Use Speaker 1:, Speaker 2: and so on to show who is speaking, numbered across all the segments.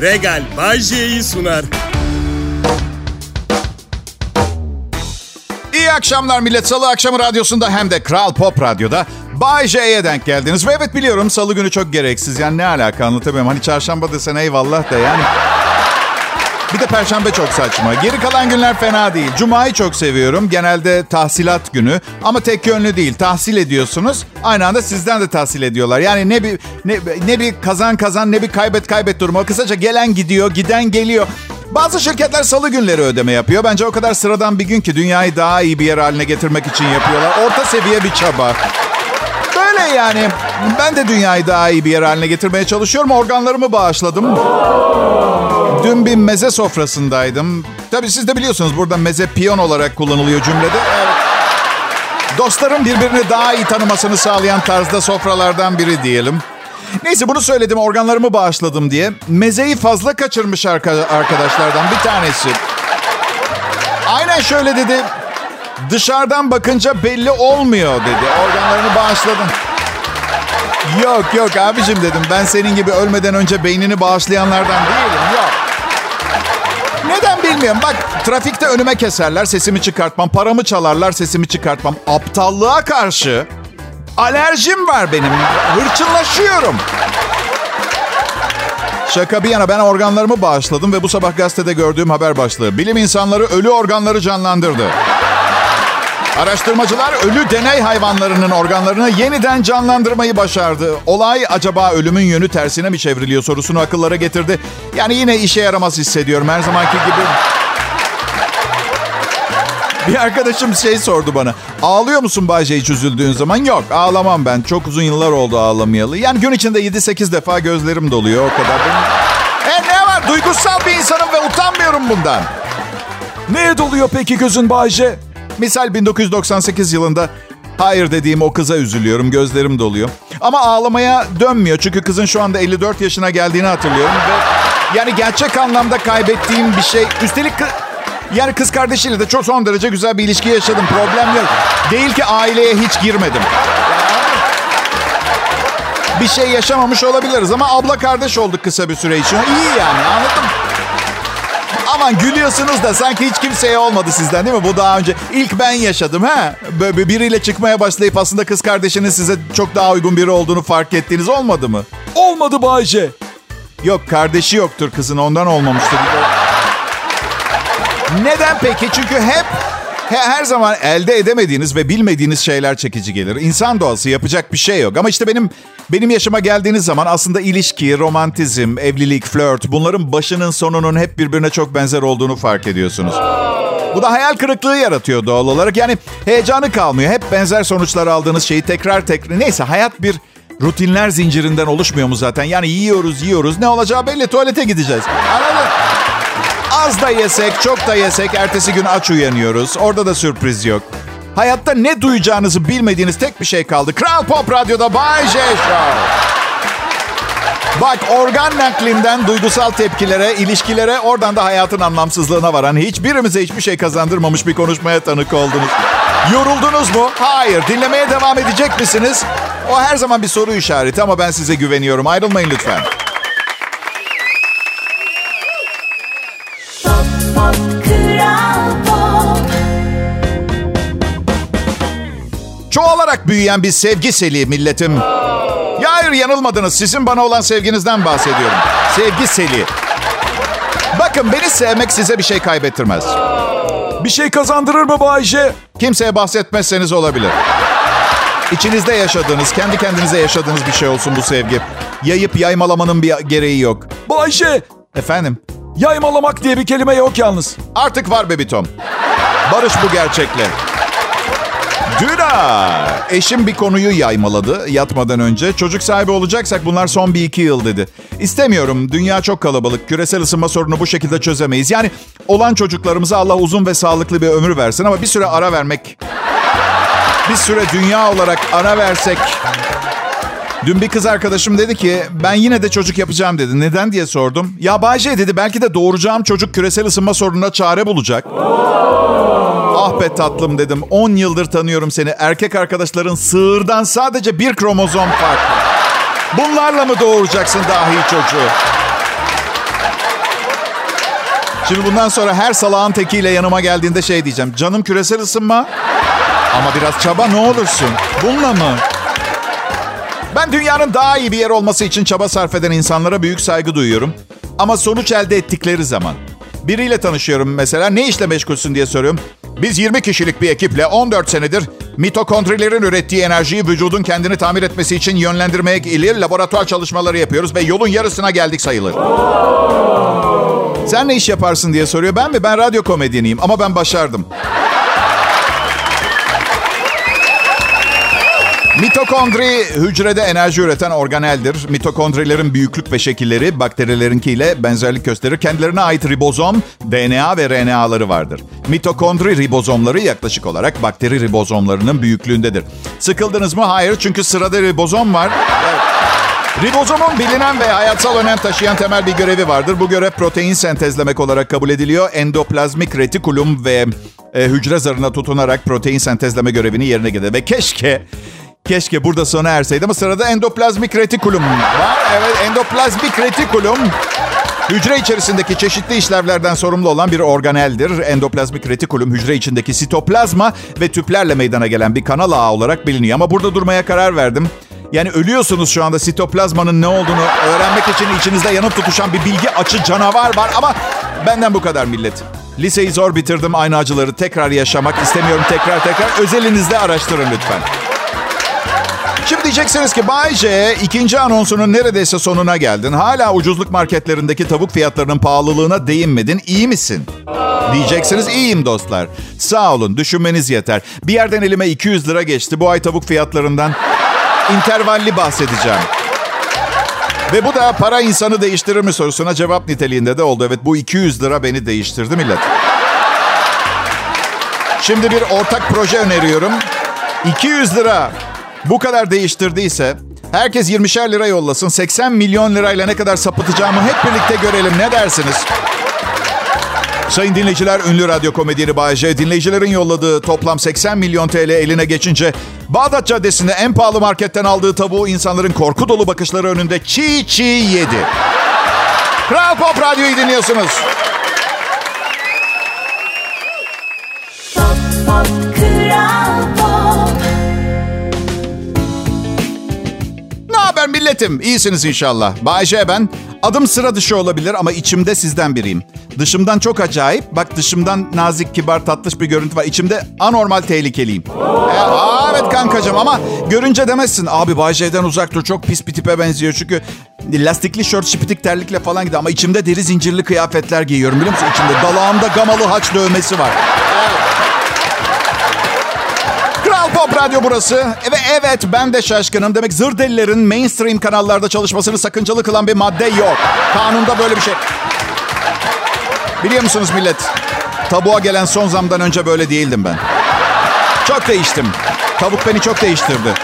Speaker 1: Regal Bay J'yi sunar.
Speaker 2: İyi akşamlar millet. Salı akşamı radyosunda hem de Kral Pop Radyo'da Bay J'ye denk geldiniz. Ve evet biliyorum salı günü çok gereksiz. Yani ne alaka anlatamıyorum. Hani çarşamba desen eyvallah da yani. Bir de perşembe çok saçma. Geri kalan günler fena değil. Cuma'yı çok seviyorum. Genelde tahsilat günü. Ama tek yönlü değil. Tahsil ediyorsunuz. Aynı anda sizden de tahsil ediyorlar. Yani ne bir ne, ne bir kazan kazan ne bir kaybet kaybet durumu. Kısaca gelen gidiyor, giden geliyor. Bazı şirketler salı günleri ödeme yapıyor. Bence o kadar sıradan bir gün ki dünyayı daha iyi bir yer haline getirmek için yapıyorlar. Orta seviye bir çaba. Böyle yani. Ben de dünyayı daha iyi bir yer haline getirmeye çalışıyorum. Organlarımı bağışladım. Dün bir meze sofrasındaydım. Tabii siz de biliyorsunuz burada meze piyon olarak kullanılıyor cümlede. Evet. Dostlarım birbirini daha iyi tanımasını sağlayan tarzda sofralardan biri diyelim. Neyse bunu söyledim organlarımı bağışladım diye. Mezeyi fazla kaçırmış arkadaşlardan bir tanesi. Aynen şöyle dedi. Dışarıdan bakınca belli olmuyor dedi. Organlarını bağışladım. Yok yok abicim dedim. Ben senin gibi ölmeden önce beynini bağışlayanlardan değilim. Yok. Neden bilmiyorum. Bak trafikte önüme keserler sesimi çıkartmam. Paramı çalarlar sesimi çıkartmam. Aptallığa karşı alerjim var benim. Hırçınlaşıyorum. Şaka bir yana ben organlarımı bağışladım ve bu sabah gazetede gördüğüm haber başlığı. Bilim insanları ölü organları canlandırdı. Araştırmacılar ölü deney hayvanlarının organlarını yeniden canlandırmayı başardı. Olay acaba ölümün yönü tersine mi çevriliyor sorusunu akıllara getirdi. Yani yine işe yaramaz hissediyorum her zamanki gibi. Bir arkadaşım şey sordu bana. Ağlıyor musun Bayce hiç üzüldüğün zaman? Yok ağlamam ben. Çok uzun yıllar oldu ağlamayalı. Yani gün içinde 7-8 defa gözlerim doluyor o kadar. Benim... E ne var? Duygusal bir insanım ve utanmıyorum bundan.
Speaker 3: Neye doluyor peki gözün Bayce?
Speaker 2: Misal 1998 yılında hayır dediğim o kıza üzülüyorum. Gözlerim doluyor. Ama ağlamaya dönmüyor. Çünkü kızın şu anda 54 yaşına geldiğini hatırlıyorum. Ve yani gerçek anlamda kaybettiğim bir şey. Üstelik yani kız kardeşiyle de çok son derece güzel bir ilişki yaşadım. Problem yok. Değil ki aileye hiç girmedim. Bir şey yaşamamış olabiliriz ama abla kardeş olduk kısa bir süre için. İyi yani anladın? Aman gülüyorsunuz da sanki hiç kimseye olmadı sizden değil mi? Bu daha önce ilk ben yaşadım ha. Böyle biriyle çıkmaya başlayıp aslında kız kardeşinin size çok daha uygun biri olduğunu fark ettiğiniz olmadı mı?
Speaker 3: Olmadı Bayce.
Speaker 2: Yok kardeşi yoktur kızın ondan olmamıştır. Neden peki? Çünkü hep her zaman elde edemediğiniz ve bilmediğiniz şeyler çekici gelir. İnsan doğası yapacak bir şey yok. Ama işte benim benim yaşıma geldiğiniz zaman aslında ilişki, romantizm, evlilik, flört bunların başının sonunun hep birbirine çok benzer olduğunu fark ediyorsunuz. Bu da hayal kırıklığı yaratıyor doğal olarak. Yani heyecanı kalmıyor. Hep benzer sonuçlar aldığınız şeyi tekrar tekrar... Neyse hayat bir rutinler zincirinden oluşmuyor mu zaten? Yani yiyoruz yiyoruz ne olacağı belli tuvalete gideceğiz. Anladın? Az da yesek, çok da yesek ertesi gün aç uyanıyoruz. Orada da sürpriz yok. Hayatta ne duyacağınızı bilmediğiniz tek bir şey kaldı. Kral Pop Radyo'da Bay J Show. Bak organ naklinden duygusal tepkilere, ilişkilere, oradan da hayatın anlamsızlığına varan hiçbirimize hiçbir şey kazandırmamış bir konuşmaya tanık oldunuz. Yoruldunuz mu? Hayır. Dinlemeye devam edecek misiniz? O her zaman bir soru işareti ama ben size güveniyorum. Ayrılmayın lütfen. Çoğalarak büyüyen bir sevgi seli milletim. Ya hayır yanılmadınız. Sizin bana olan sevginizden bahsediyorum. Sevgi seli. Bakın beni sevmek size bir şey kaybettirmez.
Speaker 3: Bir şey kazandırır mı Bayce?
Speaker 2: Kimseye bahsetmezseniz olabilir. İçinizde yaşadığınız, kendi kendinize yaşadığınız bir şey olsun bu sevgi. Yayıp yaymalamanın bir gereği yok.
Speaker 3: Bayce!
Speaker 2: Efendim?
Speaker 3: Yaymalamak diye bir kelime yok yalnız.
Speaker 2: Artık var bebitom. Barış bu gerçekle. Düna. Eşim bir konuyu yaymaladı yatmadan önce. Çocuk sahibi olacaksak bunlar son bir iki yıl dedi. İstemiyorum. Dünya çok kalabalık. Küresel ısınma sorunu bu şekilde çözemeyiz. Yani olan çocuklarımıza Allah uzun ve sağlıklı bir ömür versin ama bir süre ara vermek... Bir süre dünya olarak ara versek... Dün bir kız arkadaşım dedi ki ben yine de çocuk yapacağım dedi. Neden diye sordum. Ya Bayce dedi belki de doğuracağım çocuk küresel ısınma sorununa çare bulacak. Ah be tatlım dedim. 10 yıldır tanıyorum seni. Erkek arkadaşların sığırdan sadece bir kromozom farklı. Bunlarla mı doğuracaksın dahi çocuğu? Şimdi bundan sonra her salağın tekiyle yanıma geldiğinde şey diyeceğim. Canım küresel ısınma. Ama biraz çaba ne olursun. Bununla mı? Ben dünyanın daha iyi bir yer olması için çaba sarf eden insanlara büyük saygı duyuyorum. Ama sonuç elde ettikleri zaman. Biriyle tanışıyorum mesela. Ne işle meşgulsün diye soruyorum. Biz 20 kişilik bir ekiple 14 senedir mitokondrilerin ürettiği enerjiyi vücudun kendini tamir etmesi için yönlendirmeye ilir laboratuvar çalışmaları yapıyoruz ve yolun yarısına geldik sayılır. Sen ne iş yaparsın diye soruyor. Ben mi? Ben radyo komedyeniyim ama ben başardım. Mitokondri hücrede enerji üreten organeldir. Mitokondrilerin büyüklük ve şekilleri bakterilerinkiyle benzerlik gösterir. Kendilerine ait ribozom, DNA ve RNA'ları vardır. Mitokondri ribozomları yaklaşık olarak bakteri ribozomlarının büyüklüğündedir. Sıkıldınız mı? Hayır çünkü sırada ribozom var. Ribozomun bilinen ve hayatsal önem taşıyan temel bir görevi vardır. Bu görev protein sentezlemek olarak kabul ediliyor. Endoplazmik retikulum ve e, hücre zarına tutunarak protein sentezleme görevini yerine getirir. Ve keşke Keşke burada sona erseydi ama sırada endoplazmik retikulum var. Evet endoplazmik retikulum hücre içerisindeki çeşitli işlevlerden sorumlu olan bir organeldir. Endoplazmik retikulum hücre içindeki sitoplazma ve tüplerle meydana gelen bir kanal ağı olarak biliniyor. Ama burada durmaya karar verdim. Yani ölüyorsunuz şu anda sitoplazmanın ne olduğunu öğrenmek için içinizde yanıp tutuşan bir bilgi açı canavar var ama benden bu kadar millet. Liseyi zor bitirdim aynı acıları tekrar yaşamak istemiyorum tekrar tekrar özelinizde araştırın lütfen. Şimdi diyeceksiniz ki Bay J ikinci anonsunun neredeyse sonuna geldin. Hala ucuzluk marketlerindeki tavuk fiyatlarının pahalılığına değinmedin. İyi misin? Diyeceksiniz iyiyim dostlar. Sağ olun düşünmeniz yeter. Bir yerden elime 200 lira geçti. Bu ay tavuk fiyatlarından intervalli bahsedeceğim. Ve bu da para insanı değiştirir mi sorusuna cevap niteliğinde de oldu. Evet bu 200 lira beni değiştirdi millet. Şimdi bir ortak proje öneriyorum. 200 lira bu kadar değiştirdiyse herkes 20'şer lira yollasın. 80 milyon lirayla ne kadar sapıtacağımı hep birlikte görelim. Ne dersiniz? Sayın dinleyiciler, ünlü radyo komedyeni Bayece dinleyicilerin yolladığı toplam 80 milyon TL eline geçince Bağdat Caddesi'nde en pahalı marketten aldığı tavuğu insanların korku dolu bakışları önünde çiğ çiğ yedi. Kral Pop Radyo'yu dinliyorsunuz. Haber milletim? İyisiniz inşallah. Bayece ben. Adım sıra dışı olabilir ama içimde sizden biriyim. Dışımdan çok acayip. Bak dışımdan nazik, kibar, tatlış bir görüntü var. İçimde anormal tehlikeliyim. E, aa, evet kankacığım ama görünce demezsin. Abi Bayece'den uzak dur. Çok pis bir tipe benziyor. Çünkü lastikli şort, şipitik terlikle falan gidiyor. Ama içimde deri zincirli kıyafetler giyiyorum biliyor musun? İçimde dalağımda gamalı haç dövmesi var. Kral Pop Radyo burası. Ve evet ben de şaşkınım. Demek zır delilerin mainstream kanallarda çalışmasını sakıncalı kılan bir madde yok. Kanunda böyle bir şey. Biliyor musunuz millet? Tabuğa gelen son zamdan önce böyle değildim ben. Çok değiştim. Tavuk beni çok değiştirdi.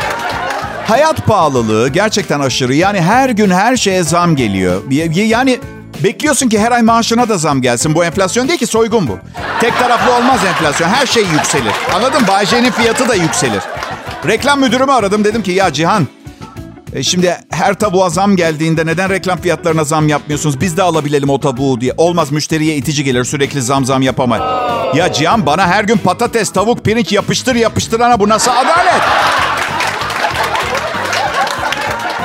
Speaker 2: Hayat pahalılığı gerçekten aşırı. Yani her gün her şeye zam geliyor. Yani bekliyorsun ki her ay maaşına da zam gelsin. Bu enflasyon değil ki soygun bu. Tek taraflı olmaz enflasyon. Her şey yükselir. Anladın? Bayce'nin fiyatı da yükselir. Reklam müdürümü aradım. Dedim ki ya Cihan e şimdi her tavuğa zam geldiğinde neden reklam fiyatlarına zam yapmıyorsunuz? Biz de alabilelim o tavuğu diye. Olmaz müşteriye itici gelir sürekli zam zam yapamay. Ya Cihan bana her gün patates, tavuk, pirinç yapıştır yapıştırana bu nasıl adalet?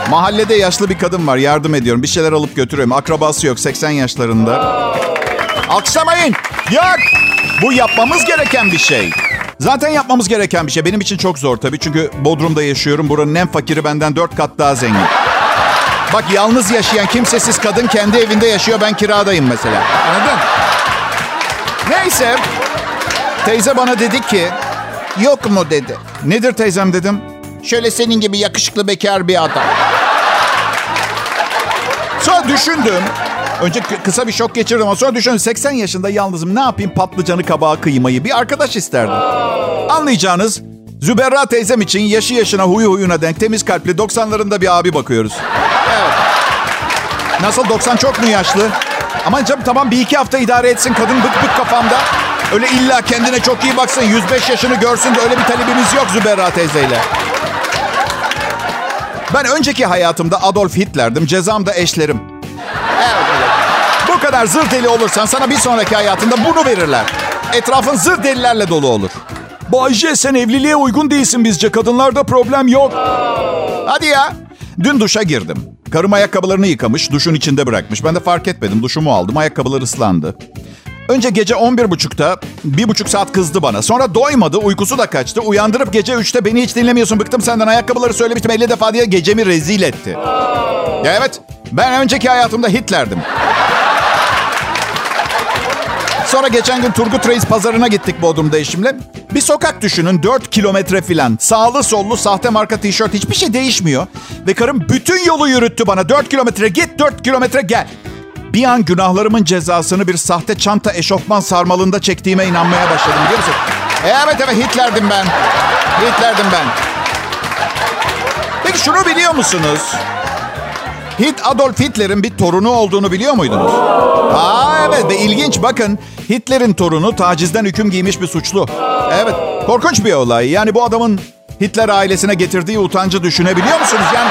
Speaker 2: Mahallede yaşlı bir kadın var yardım ediyorum. Bir şeyler alıp götürüyorum. Akrabası yok 80 yaşlarında. Alkışlamayın. Yok. Bu yapmamız gereken bir şey. Zaten yapmamız gereken bir şey. Benim için çok zor tabii. Çünkü Bodrum'da yaşıyorum. Buranın en fakiri benden dört kat daha zengin. Bak yalnız yaşayan kimsesiz kadın kendi evinde yaşıyor. Ben kiradayım mesela. Anladın? Neyse. Teyze bana dedi ki... Yok mu dedi. Nedir teyzem dedim. Şöyle senin gibi yakışıklı bekar bir adam. Düşündüm. Önce kısa bir şok geçirdim ama sonra düşündüm. 80 yaşında yalnızım. Ne yapayım patlıcanı, kabağı, kıymayı? Bir arkadaş isterdim. Anlayacağınız Züberra teyzem için yaşı yaşına huyu huyuna denk temiz kalpli 90'larında bir abi bakıyoruz. Evet. Nasıl 90 çok mu yaşlı? Aman canım tamam bir iki hafta idare etsin kadın bık bık kafamda. Öyle illa kendine çok iyi baksın 105 yaşını görsün de öyle bir talebimiz yok Züberra teyzeyle. Ben önceki hayatımda Adolf Hitler'dim. Cezam da eşlerim. Evet. Bu kadar zır deli olursan sana bir sonraki hayatında bunu verirler. Etrafın zır delilerle dolu olur.
Speaker 3: Bay J sen evliliğe uygun değilsin bizce. Kadınlarda problem yok.
Speaker 2: Hadi ya. Dün duşa girdim. Karım ayakkabılarını yıkamış, duşun içinde bırakmış. Ben de fark etmedim. Duşumu aldım. Ayakkabılar ıslandı. Önce gece 11.30'da bir buçuk saat kızdı bana. Sonra doymadı, uykusu da kaçtı. Uyandırıp gece 3'te beni hiç dinlemiyorsun, bıktım senden. Ayakkabıları söylemiştim 50 defa diye gecemi rezil etti. Ya evet, ben önceki hayatımda Hitler'dim. Sonra geçen gün Turgut Reis pazarına gittik Bodrum'da eşimle. Bir sokak düşünün 4 kilometre filan. Sağlı sollu sahte marka tişört hiçbir şey değişmiyor. Ve karım bütün yolu yürüttü bana. 4 kilometre git 4 kilometre gel. Bir an günahlarımın cezasını bir sahte çanta eşofman sarmalında çektiğime inanmaya başladım biliyor musun? Evet evet Hitler'dim ben. Hitler'dim ben. Peki şunu biliyor musunuz? Hit Adolf Hitler'in bir torunu olduğunu biliyor muydunuz? Aa evet ve ilginç bakın Hitler'in torunu tacizden hüküm giymiş bir suçlu. Evet korkunç bir olay. Yani bu adamın Hitler ailesine getirdiği utancı düşünebiliyor musunuz? Yani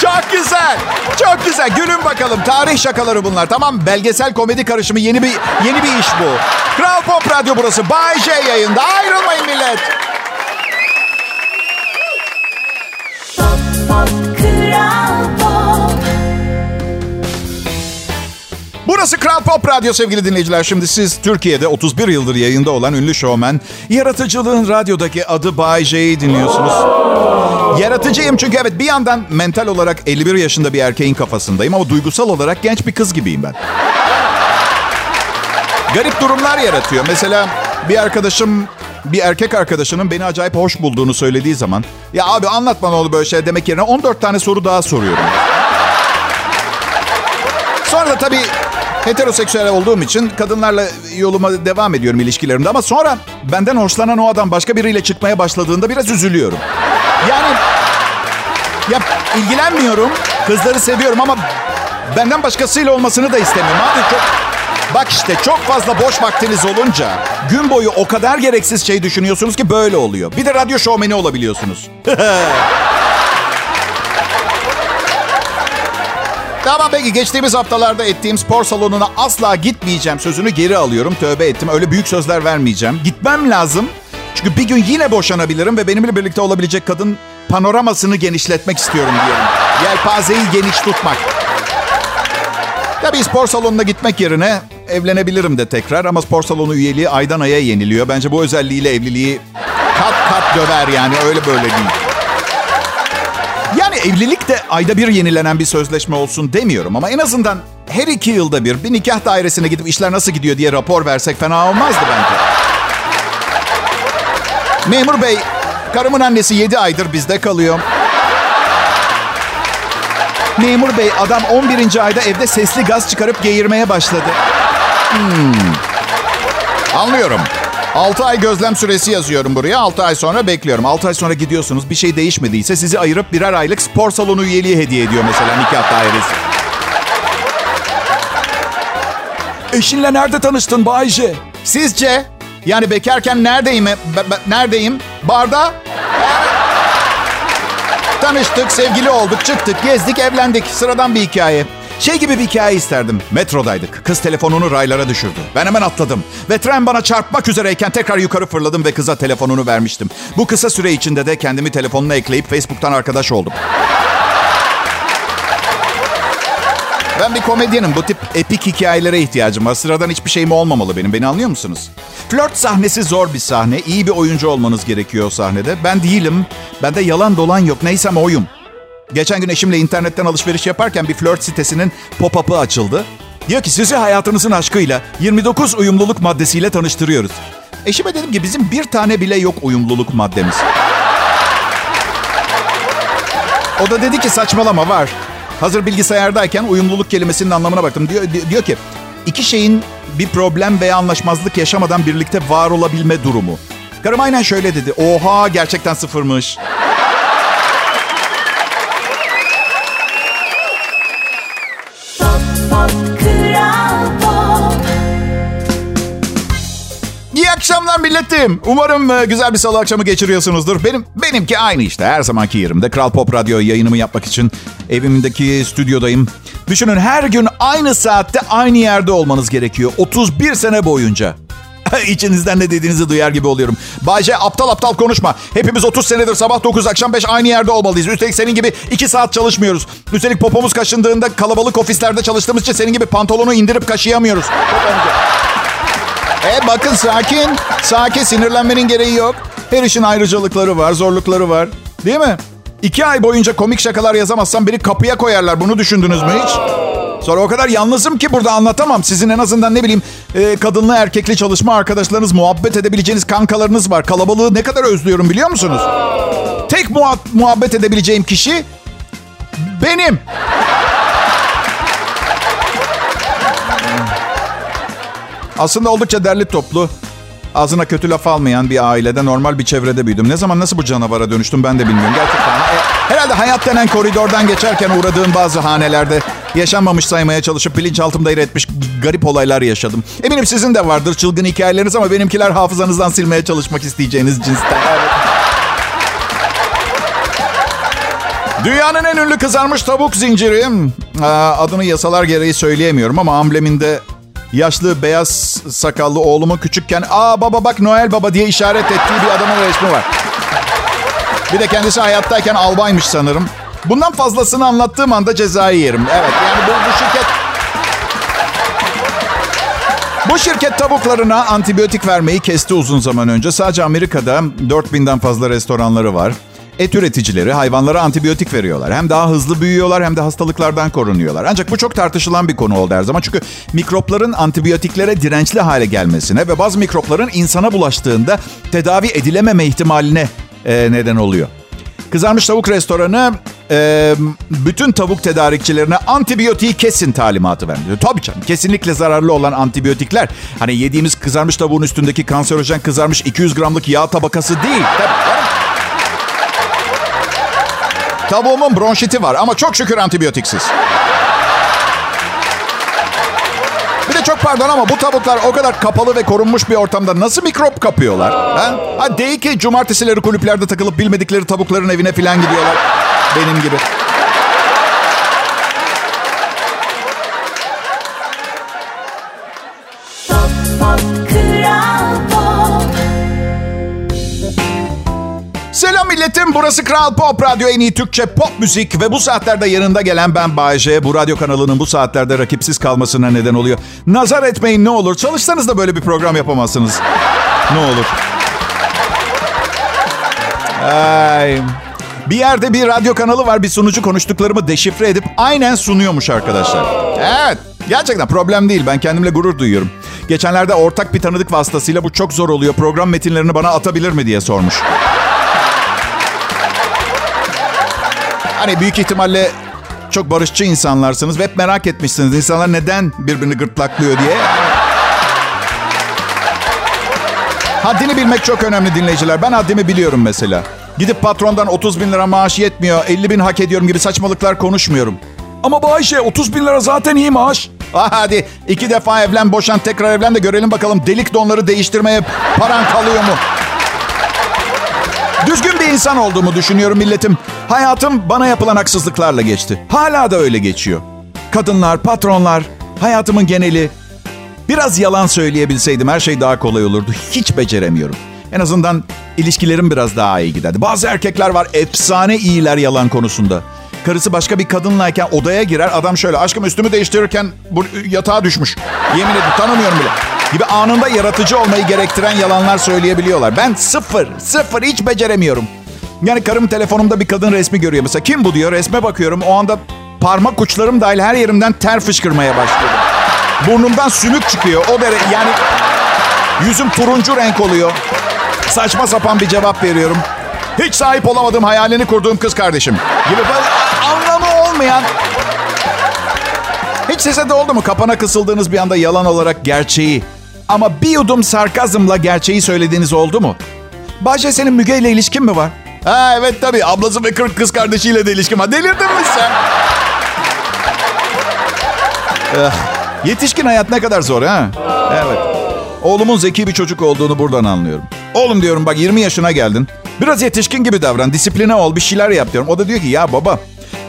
Speaker 2: çok güzel. Çok güzel. Gülün bakalım. Tarih şakaları bunlar. Tamam belgesel komedi karışımı yeni bir yeni bir iş bu. Kral Pop Radyo burası. Bay J yayında. Ayrılmayın millet. Burası Kral Pop Radyo sevgili dinleyiciler. Şimdi siz Türkiye'de 31 yıldır yayında olan ünlü şovmen, yaratıcılığın radyodaki adı Bay J'yi dinliyorsunuz. Yaratıcıyım çünkü evet bir yandan mental olarak 51 yaşında bir erkeğin kafasındayım ama duygusal olarak genç bir kız gibiyim ben. Garip durumlar yaratıyor. Mesela bir arkadaşım bir erkek arkadaşının beni acayip hoş bulduğunu söylediği zaman ya abi anlatma ne oldu böyle şey demek yerine 14 tane soru daha soruyorum. Sonra da tabii heteroseksüel olduğum için kadınlarla yoluma devam ediyorum ilişkilerimde. Ama sonra benden hoşlanan o adam başka biriyle çıkmaya başladığında biraz üzülüyorum. Yani ya ilgilenmiyorum. Kızları seviyorum ama benden başkasıyla olmasını da istemiyorum. Abi çok Bak işte çok fazla boş vaktiniz olunca gün boyu o kadar gereksiz şey düşünüyorsunuz ki böyle oluyor. Bir de radyo şovmeni olabiliyorsunuz. Tamam peki geçtiğimiz haftalarda ettiğim spor salonuna asla gitmeyeceğim sözünü geri alıyorum. Tövbe ettim öyle büyük sözler vermeyeceğim. Gitmem lazım. Çünkü bir gün yine boşanabilirim ve benimle birlikte olabilecek kadın panoramasını genişletmek istiyorum diyelim. Yelpazeyi geniş tutmak. Tabii spor salonuna gitmek yerine evlenebilirim de tekrar ama spor salonu üyeliği aydan aya yeniliyor. Bence bu özelliğiyle evliliği kat kat döver yani öyle böyle değil. Evlilik de ayda bir yenilenen bir sözleşme olsun demiyorum ama en azından her iki yılda bir bir nikah dairesine gidip işler nasıl gidiyor diye rapor versek fena olmazdı bence. Memur bey, karımın annesi 7 aydır bizde kalıyor. Memur bey, adam 11. ayda evde sesli gaz çıkarıp geğirmeye başladı. Hmm. Anlıyorum. 6 ay gözlem süresi yazıyorum buraya. 6 ay sonra bekliyorum. 6 ay sonra gidiyorsunuz. Bir şey değişmediyse sizi ayırıp birer aylık spor salonu üyeliği hediye ediyor mesela nikah dairesi.
Speaker 3: Eşinle nerede tanıştın Bay J?
Speaker 2: Sizce? Yani bekarken neredeyim? Neredeyim? Barda? Tanıştık, sevgili olduk, çıktık, gezdik, evlendik. Sıradan bir hikaye. Şey gibi bir hikaye isterdim. Metrodaydık. Kız telefonunu raylara düşürdü. Ben hemen atladım. Ve tren bana çarpmak üzereyken tekrar yukarı fırladım ve kıza telefonunu vermiştim. Bu kısa süre içinde de kendimi telefonuna ekleyip Facebook'tan arkadaş oldum. Ben bir komedyenim. Bu tip epik hikayelere ihtiyacım var. Sıradan hiçbir şeyim olmamalı benim. Beni anlıyor musunuz? Flört sahnesi zor bir sahne. İyi bir oyuncu olmanız gerekiyor sahnede. Ben değilim. Bende yalan dolan yok. Neysem oyum. Geçen gün eşimle internetten alışveriş yaparken bir flört sitesinin pop-up'ı açıldı. Diyor ki sizi hayatınızın aşkıyla 29 uyumluluk maddesiyle tanıştırıyoruz. Eşime dedim ki bizim bir tane bile yok uyumluluk maddemiz. O da dedi ki saçmalama var. Hazır bilgisayardayken uyumluluk kelimesinin anlamına baktım. Diyor, diyor ki iki şeyin bir problem veya anlaşmazlık yaşamadan birlikte var olabilme durumu. Karım aynen şöyle dedi. Oha gerçekten sıfırmış. Milletim. Umarım e, güzel bir salı akşamı geçiriyorsunuzdur. Benim benimki aynı işte. Her zamanki yerimde. Kral Pop Radyo yayınımı yapmak için evimdeki stüdyodayım. Düşünün her gün aynı saatte aynı yerde olmanız gerekiyor. 31 sene boyunca. İçinizden ne dediğinizi duyar gibi oluyorum. Bayce aptal aptal konuşma. Hepimiz 30 senedir sabah 9 akşam 5 aynı yerde olmalıyız. Üstelik senin gibi 2 saat çalışmıyoruz. Üstelik popomuz kaşındığında kalabalık ofislerde çalıştığımız için senin gibi pantolonu indirip kaşıyamıyoruz. E bakın sakin. Sakin sinirlenmenin gereği yok. Her işin ayrıcalıkları var, zorlukları var. Değil mi? İki ay boyunca komik şakalar yazamazsam beni kapıya koyarlar. Bunu düşündünüz mü hiç? Sonra o kadar yalnızım ki burada anlatamam. Sizin en azından ne bileyim e, kadınlı erkekli çalışma arkadaşlarınız, muhabbet edebileceğiniz kankalarınız var. Kalabalığı ne kadar özlüyorum biliyor musunuz? Tek muha- muhabbet edebileceğim kişi benim. Aslında oldukça derli toplu, ağzına kötü laf almayan bir ailede, normal bir çevrede büyüdüm. Ne zaman nasıl bu canavara dönüştüm ben de bilmiyorum. Gerçekten. E, herhalde hayat denen koridordan geçerken uğradığım bazı hanelerde yaşanmamış saymaya çalışıp bilinçaltımda yer etmiş garip olaylar yaşadım. Eminim sizin de vardır çılgın hikayeleriniz ama benimkiler hafızanızdan silmeye çalışmak isteyeceğiniz cinsten. Dünyanın en ünlü kızarmış tavuk zinciri. Adını yasalar gereği söyleyemiyorum ama ambleminde yaşlı beyaz sakallı oğlumu küçükken ''Aa baba bak Noel Baba'' diye işaret ettiği bir adamın resmi var. Bir de kendisi hayattayken albaymış sanırım. Bundan fazlasını anlattığım anda cezayı yerim. Evet yani bu, bu şirket... Bu şirket tavuklarına antibiyotik vermeyi kesti uzun zaman önce. Sadece Amerika'da 4000'den fazla restoranları var. Et üreticileri hayvanlara antibiyotik veriyorlar. Hem daha hızlı büyüyorlar hem de hastalıklardan korunuyorlar. Ancak bu çok tartışılan bir konu oldu her zaman. Çünkü mikropların antibiyotiklere dirençli hale gelmesine ve bazı mikropların insana bulaştığında tedavi edilememe ihtimaline e, neden oluyor. Kızarmış tavuk restoranı e, bütün tavuk tedarikçilerine antibiyotiği kesin talimatı verdi. Tabii canım kesinlikle zararlı olan antibiyotikler. Hani yediğimiz kızarmış tavuğun üstündeki kanserojen kızarmış 200 gramlık yağ tabakası değil. Tabii. Tavuğumun bronşiti var ama çok şükür antibiyotiksiz. Bir de çok pardon ama bu tavuklar o kadar kapalı ve korunmuş bir ortamda nasıl mikrop kapıyorlar? Ha? Ha değil ki cumartesileri kulüplerde takılıp bilmedikleri tavukların evine falan gidiyorlar. Benim gibi. Selam milletim. Burası Kral Pop Radyo en iyi Türkçe pop müzik ve bu saatlerde yanında gelen ben Bayece. Bu radyo kanalının bu saatlerde rakipsiz kalmasına neden oluyor. Nazar etmeyin ne olur. Çalışsanız da böyle bir program yapamazsınız. Ne olur. Ay. Bir yerde bir radyo kanalı var. Bir sunucu konuştuklarımı deşifre edip aynen sunuyormuş arkadaşlar. Evet. Gerçekten problem değil. Ben kendimle gurur duyuyorum. Geçenlerde ortak bir tanıdık vasıtasıyla bu çok zor oluyor. Program metinlerini bana atabilir mi diye sormuş. Hani büyük ihtimalle çok barışçı insanlarsınız ve hep merak etmişsiniz. İnsanlar neden birbirini gırtlaklıyor diye. Haddini bilmek çok önemli dinleyiciler. Ben haddimi biliyorum mesela. Gidip patrondan 30 bin lira maaş yetmiyor, 50 bin hak ediyorum gibi saçmalıklar konuşmuyorum.
Speaker 3: Ama Bayşe 30 bin lira zaten iyi maaş.
Speaker 2: Ah hadi iki defa evlen, boşan, tekrar evlen de görelim bakalım delik donları değiştirmeye paran kalıyor mu? Düzgün bir insan olduğumu düşünüyorum milletim. Hayatım bana yapılan haksızlıklarla geçti. Hala da öyle geçiyor. Kadınlar, patronlar, hayatımın geneli. Biraz yalan söyleyebilseydim her şey daha kolay olurdu. Hiç beceremiyorum. En azından ilişkilerim biraz daha iyi giderdi. Bazı erkekler var efsane iyiler yalan konusunda. Karısı başka bir kadınlayken odaya girer. Adam şöyle aşkım üstümü değiştirirken bu yatağa düşmüş. Yemin ederim tanımıyorum bile. Gibi anında yaratıcı olmayı gerektiren yalanlar söyleyebiliyorlar. Ben sıfır, sıfır hiç beceremiyorum. Yani karım telefonumda bir kadın resmi görüyor. Mesela kim bu diyor resme bakıyorum. O anda parmak uçlarım dahil her yerimden ter fışkırmaya başlıyor. Burnumdan sümük çıkıyor. O dere yani yüzüm turuncu renk oluyor. Saçma sapan bir cevap veriyorum. Hiç sahip olamadığım hayalini kurduğum kız kardeşim. Gibi böyle anlamı olmayan hiç size de oldu mu kapana kısıldığınız bir anda yalan olarak gerçeği ama bir yudum sarkazmla gerçeği söylediğiniz oldu mu? Bahçe senin Müge ile ilişkin mi var? Ha evet tabii ablası ve kırk kız kardeşiyle de ilişkim var. Delirdin mi sen? Eh, yetişkin hayat ne kadar zor ha? Evet. Oğlumun zeki bir çocuk olduğunu buradan anlıyorum. Oğlum diyorum bak 20 yaşına geldin. Biraz yetişkin gibi davran, disipline ol, bir şeyler yap diyorum. O da diyor ki ya baba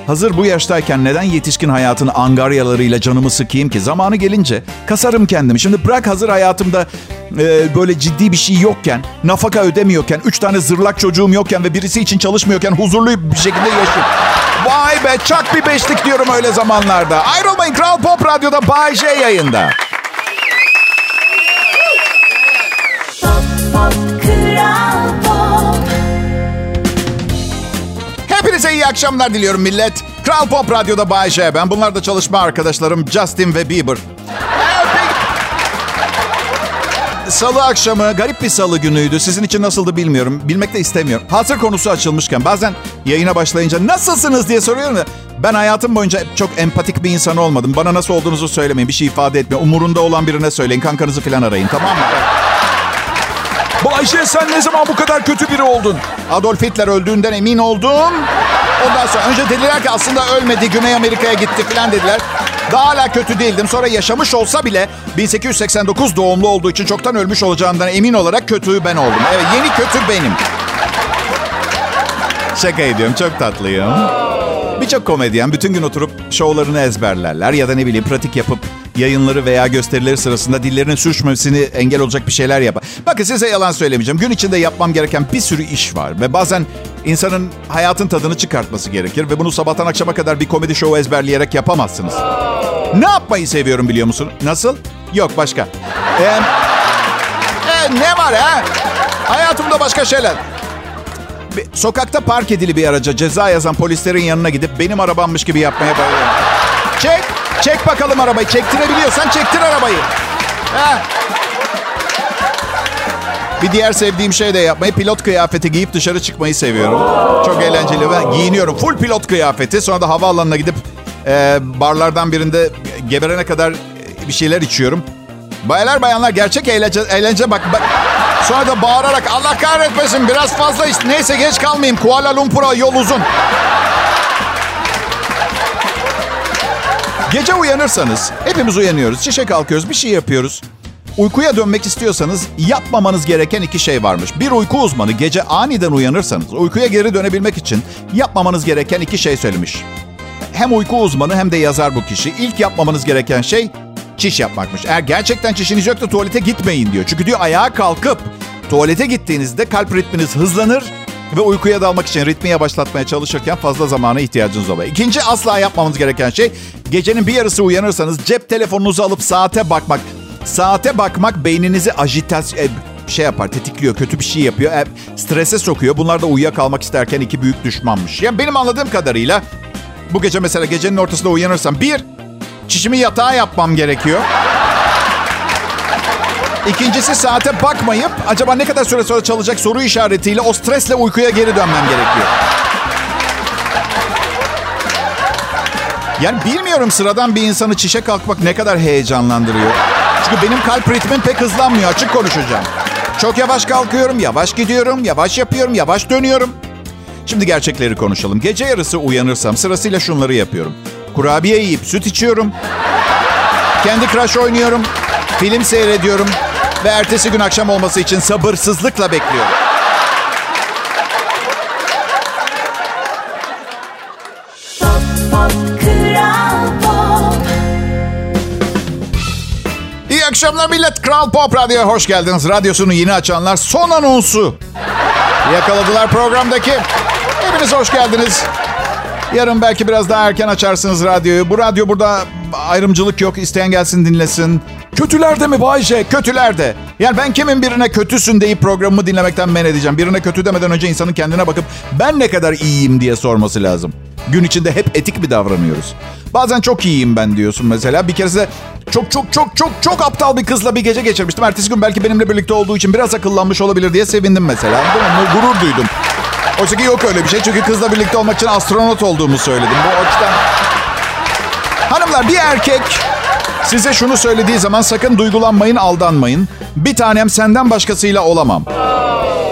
Speaker 2: hazır bu yaştayken neden yetişkin hayatın angaryalarıyla canımı sıkayım ki? Zamanı gelince kasarım kendimi. Şimdi bırak hazır hayatımda e, böyle ciddi bir şey yokken, nafaka ödemiyorken, üç tane zırlak çocuğum yokken ve birisi için çalışmıyorken huzurlu bir şekilde yaşayayım. Vay be çak bir beşlik diyorum öyle zamanlarda. Ayrılmayın Kral Pop Radyo'da Bay J yayında. Hepinize iyi akşamlar diliyorum millet. Kral Pop Radyo'da Bay J ben. Bunlar da çalışma arkadaşlarım Justin ve Bieber. Salı akşamı garip bir salı günüydü. Sizin için nasıldı bilmiyorum. Bilmek de istemiyorum. Hazır konusu açılmışken bazen yayına başlayınca nasılsınız diye soruyorum da ben hayatım boyunca çok empatik bir insan olmadım. Bana nasıl olduğunuzu söylemeyin. Bir şey ifade etmeyin. Umurunda olan birine söyleyin. Kankanızı falan arayın tamam mı?
Speaker 3: Bayşe sen ne zaman bu kadar kötü biri oldun?
Speaker 2: Adolf Hitler öldüğünden emin oldum. Ondan sonra önce dediler ki aslında ölmedi, Güney Amerika'ya gitti falan dediler. Daha hala kötü değildim. Sonra yaşamış olsa bile 1889 doğumlu olduğu için çoktan ölmüş olacağından emin olarak kötüyü ben oldum. Evet yeni kötü benim. Şaka ediyorum çok tatlıyım. Birçok komedyen bütün gün oturup şovlarını ezberlerler ya da ne bileyim pratik yapıp yayınları veya gösterileri sırasında dillerinin sürçmesini engel olacak bir şeyler yapar. Bakın size yalan söylemeyeceğim. Gün içinde yapmam gereken bir sürü iş var ve bazen insanın hayatın tadını çıkartması gerekir ve bunu sabahtan akşama kadar bir komedi şovu ezberleyerek yapamazsınız. Ne yapmayı seviyorum biliyor musun? Nasıl? Yok başka. Ee, e, ne var ha? Hayatımda başka şeyler. Sokakta park edili bir araca ceza yazan polislerin yanına gidip benim arabammış gibi yapmaya bayılıyorum. Çek, çek bakalım arabayı. Çektirebiliyorsan çektir arabayı. Ha. Bir diğer sevdiğim şey de yapmayı pilot kıyafeti giyip dışarı çıkmayı seviyorum. Çok eğlenceli ve giyiniyorum. Full pilot kıyafeti. Sonra da havaalanına gidip e, barlardan birinde geberene kadar bir şeyler içiyorum. Baylar bayanlar gerçek eğlence, eğlence bak, bak. Sonra da bağırarak Allah kahretmesin biraz fazla iç. Neyse geç kalmayayım. Kuala Lumpur'a yol uzun. Gece uyanırsanız, hepimiz uyanıyoruz, çişe kalkıyoruz, bir şey yapıyoruz. Uykuya dönmek istiyorsanız yapmamanız gereken iki şey varmış. Bir uyku uzmanı gece aniden uyanırsanız uykuya geri dönebilmek için yapmamanız gereken iki şey söylemiş. Hem uyku uzmanı hem de yazar bu kişi. İlk yapmamanız gereken şey çiş yapmakmış. Eğer gerçekten çişiniz yoksa tuvalete gitmeyin diyor. Çünkü diyor ayağa kalkıp tuvalete gittiğinizde kalp ritminiz hızlanır ve uykuya dalmak için ritmi yavaşlatmaya çalışırken fazla zamana ihtiyacınız oluyor. İkinci asla yapmamanız gereken şey gecenin bir yarısı uyanırsanız cep telefonunuzu alıp saate bakmak. Saate bakmak beyninizi ajitasyon şey yapar, tetikliyor, kötü bir şey yapıyor, e, strese sokuyor. Bunlar da uyuyakalmak isterken iki büyük düşmanmış. Yani benim anladığım kadarıyla bu gece mesela gecenin ortasında uyanırsam bir, çişimi yatağa yapmam gerekiyor. İkincisi saate bakmayıp acaba ne kadar süre sonra çalacak soru işaretiyle o stresle uykuya geri dönmem gerekiyor. Yani bilmiyorum sıradan bir insanı çişe kalkmak ne kadar heyecanlandırıyor. Çünkü benim kalp ritmim pek hızlanmıyor açık konuşacağım. Çok yavaş kalkıyorum, yavaş gidiyorum, yavaş yapıyorum, yavaş dönüyorum. Şimdi gerçekleri konuşalım. Gece yarısı uyanırsam sırasıyla şunları yapıyorum. Kurabiye yiyip süt içiyorum. Kendi Crush oynuyorum. Film seyrediyorum. Ve ertesi gün akşam olması için sabırsızlıkla bekliyorum.
Speaker 4: Pop, pop, Kral Pop.
Speaker 2: İyi akşamlar millet. Kral Pop Radyo'ya hoş geldiniz. Radyosunu yeni açanlar son anonsu. Yakaladılar programdaki. Hepiniz hoş geldiniz. Yarın belki biraz daha erken açarsınız radyoyu. Bu radyo burada ayrımcılık yok. İsteyen gelsin dinlesin.
Speaker 3: Kötüler de mi Bayşe?
Speaker 2: Kötüler de. Yani ben kimin birine kötüsün deyip programımı dinlemekten men edeceğim. Birine kötü demeden önce insanın kendine bakıp ben ne kadar iyiyim diye sorması lazım. Gün içinde hep etik mi davranıyoruz? Bazen çok iyiyim ben diyorsun mesela. Bir keresinde çok çok çok çok çok aptal bir kızla bir gece geçirmiştim. Ertesi gün belki benimle birlikte olduğu için biraz akıllanmış olabilir diye sevindim mesela. Değil mi? Gurur duydum. Oysa ki yok öyle bir şey. Çünkü kızla birlikte olmak için astronot olduğumu söyledim. Bu açıdan... Hanımlar bir erkek size şunu söylediği zaman sakın duygulanmayın, aldanmayın. Bir tanem senden başkasıyla olamam.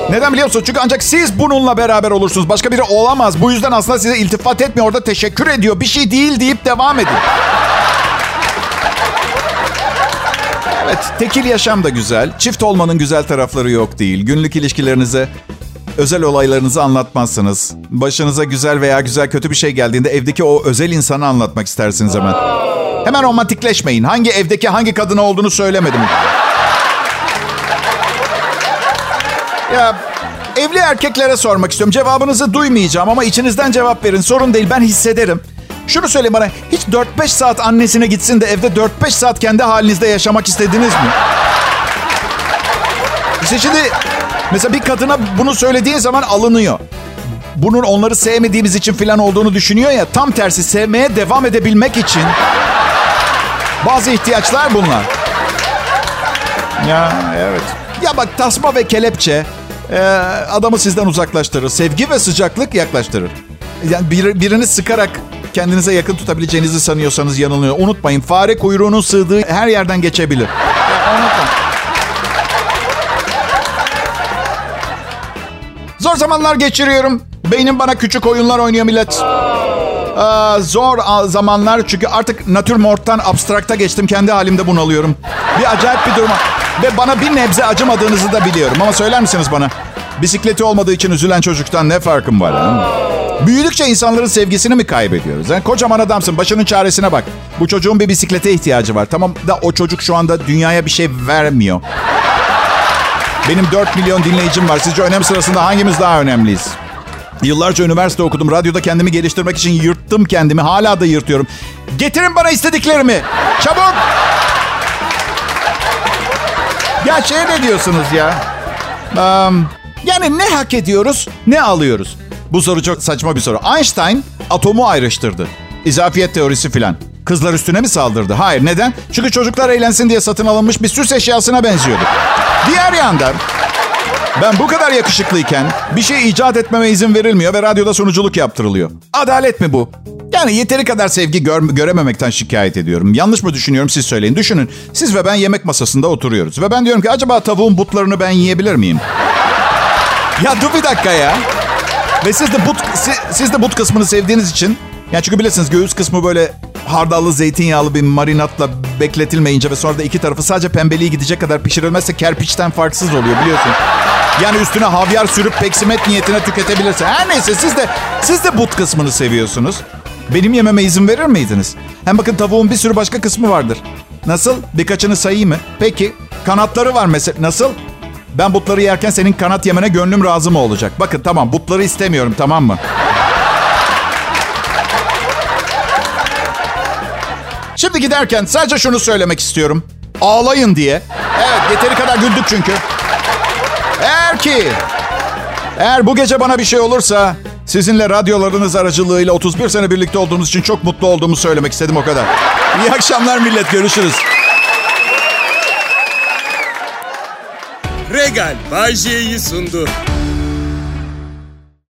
Speaker 2: Neden biliyor musunuz? Çünkü ancak siz bununla beraber olursunuz. Başka biri olamaz. Bu yüzden aslında size iltifat etmiyor. Orada teşekkür ediyor. Bir şey değil deyip devam edin. Evet, tekil yaşam da güzel. Çift olmanın güzel tarafları yok değil. Günlük ilişkilerinize, özel olaylarınızı anlatmazsınız. Başınıza güzel veya güzel kötü bir şey geldiğinde evdeki o özel insanı anlatmak istersiniz hemen. Hemen romantikleşmeyin. Hangi evdeki hangi kadına olduğunu söylemedim. Ya evli erkeklere sormak istiyorum. Cevabınızı duymayacağım ama içinizden cevap verin. Sorun değil ben hissederim. Şunu söyle bana hiç 4-5 saat annesine gitsin de evde 4-5 saat kendi halinizde yaşamak istediniz mi? İşte şimdi mesela bir kadına bunu söylediğin zaman alınıyor. Bunun onları sevmediğimiz için falan olduğunu düşünüyor ya. Tam tersi sevmeye devam edebilmek için bazı ihtiyaçlar bunlar. Ya evet. Ya bak tasma ve kelepçe e, adamı sizden uzaklaştırır. Sevgi ve sıcaklık yaklaştırır. Yani bir, birini sıkarak kendinize yakın tutabileceğinizi sanıyorsanız yanılıyor. Unutmayın fare kuyruğunun sığdığı her yerden geçebilir. Ya, unutmayın. Zor zamanlar geçiriyorum. Beynim bana küçük oyunlar oynuyor millet. Aa, zor zamanlar çünkü artık natürmorttan abstrakta geçtim. Kendi halimde bunalıyorum. Bir acayip bir durum. Ve bana bir nebze acımadığınızı da biliyorum. Ama söyler misiniz bana? Bisikleti olmadığı için üzülen çocuktan ne farkım var? Ha? Büyüdükçe insanların sevgisini mi kaybediyoruz? Yani kocaman adamsın başının çaresine bak. Bu çocuğun bir bisiklete ihtiyacı var. Tamam da o çocuk şu anda dünyaya bir şey vermiyor. Benim 4 milyon dinleyicim var. Sizce önem sırasında hangimiz daha önemliyiz? Yıllarca üniversite okudum. Radyoda kendimi geliştirmek için yırttım kendimi. Hala da yırtıyorum. Getirin bana istediklerimi. Çabuk. Ya şey ne diyorsunuz ya? Am, yani ne hak ediyoruz, ne alıyoruz? Bu soru çok saçma bir soru. Einstein atomu ayrıştırdı. İzafiyet teorisi filan. Kızlar üstüne mi saldırdı? Hayır. Neden? Çünkü çocuklar eğlensin diye satın alınmış bir süs eşyasına benziyordu. Diğer yandan ben bu kadar yakışıklıyken bir şey icat etmeme izin verilmiyor ve radyoda sunuculuk yaptırılıyor. Adalet mi bu? Yani yeteri kadar sevgi gör, görememekten şikayet ediyorum. Yanlış mı düşünüyorum siz söyleyin. Düşünün siz ve ben yemek masasında oturuyoruz. Ve ben diyorum ki acaba tavuğun butlarını ben yiyebilir miyim? Ya dur bir dakika ya. Ve siz de but, siz, siz de but kısmını sevdiğiniz için... Yani çünkü bilirsiniz göğüs kısmı böyle hardallı zeytinyağlı bir marinatla bekletilmeyince ve sonra da iki tarafı sadece pembeliği gidecek kadar pişirilmezse kerpiçten farksız oluyor biliyorsun. Yani üstüne havyar sürüp peksimet niyetine tüketebilirsin. Her neyse siz de siz de but kısmını seviyorsunuz. Benim yememe izin verir miydiniz? Hem bakın tavuğun bir sürü başka kısmı vardır. Nasıl? Birkaçını sayayım mı? Peki. Kanatları var mesela. Nasıl? Ben butları yerken senin kanat yemene gönlüm razı mı olacak? Bakın tamam butları istemiyorum tamam mı? Şimdi giderken sadece şunu söylemek istiyorum. Ağlayın diye. Evet yeteri kadar güldük çünkü. Eğer ki... Eğer bu gece bana bir şey olursa... Sizinle radyolarınız aracılığıyla 31 sene birlikte olduğumuz için çok mutlu olduğumu söylemek istedim o kadar. İyi akşamlar millet görüşürüz.
Speaker 1: Regal Bay sundu.